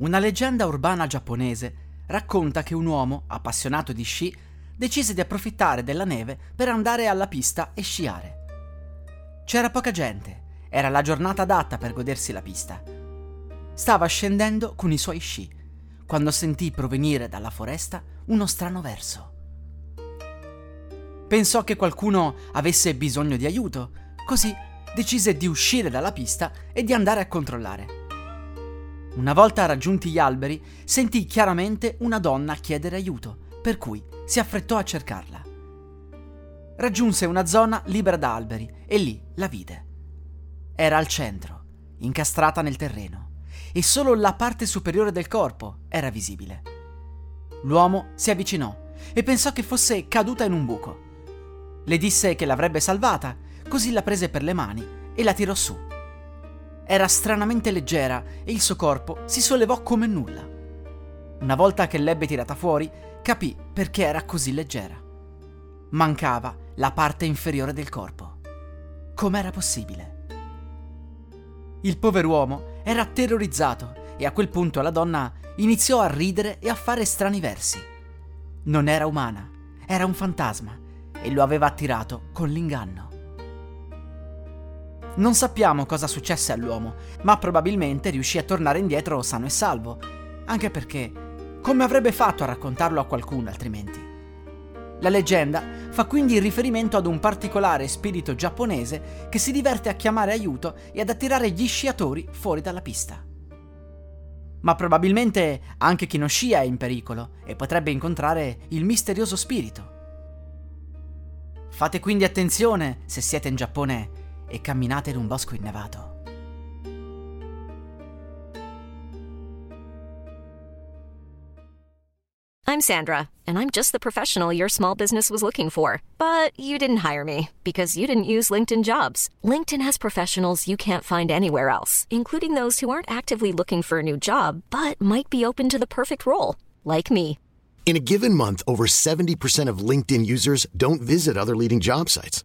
Una leggenda urbana giapponese racconta che un uomo, appassionato di sci, decise di approfittare della neve per andare alla pista e sciare. C'era poca gente, era la giornata adatta per godersi la pista. Stava scendendo con i suoi sci, quando sentì provenire dalla foresta uno strano verso. Pensò che qualcuno avesse bisogno di aiuto, così decise di uscire dalla pista e di andare a controllare. Una volta raggiunti gli alberi, sentì chiaramente una donna chiedere aiuto, per cui si affrettò a cercarla. Raggiunse una zona libera da alberi e lì la vide. Era al centro, incastrata nel terreno, e solo la parte superiore del corpo era visibile. L'uomo si avvicinò e pensò che fosse caduta in un buco. Le disse che l'avrebbe salvata, così la prese per le mani e la tirò su. Era stranamente leggera e il suo corpo si sollevò come nulla. Una volta che l'ebbe tirata fuori, capì perché era così leggera. Mancava la parte inferiore del corpo. Com'era possibile? Il pover'uomo era terrorizzato e a quel punto la donna iniziò a ridere e a fare strani versi. Non era umana, era un fantasma e lo aveva attirato con l'inganno. Non sappiamo cosa successe all'uomo, ma probabilmente riuscì a tornare indietro sano e salvo, anche perché come avrebbe fatto a raccontarlo a qualcuno altrimenti? La leggenda fa quindi riferimento ad un particolare spirito giapponese che si diverte a chiamare aiuto e ad attirare gli sciatori fuori dalla pista. Ma probabilmente anche chi non scia è in pericolo e potrebbe incontrare il misterioso spirito. Fate quindi attenzione se siete in Giappone e camminate in un bosco innevato. I'm Sandra, and I'm just the professional your small business was looking for. But you didn't hire me because you didn't use LinkedIn jobs. LinkedIn has professionals you can't find anywhere else, including those who aren't actively looking for a new job but might be open to the perfect role, like me. In a given month, over 70% of LinkedIn users don't visit other leading job sites.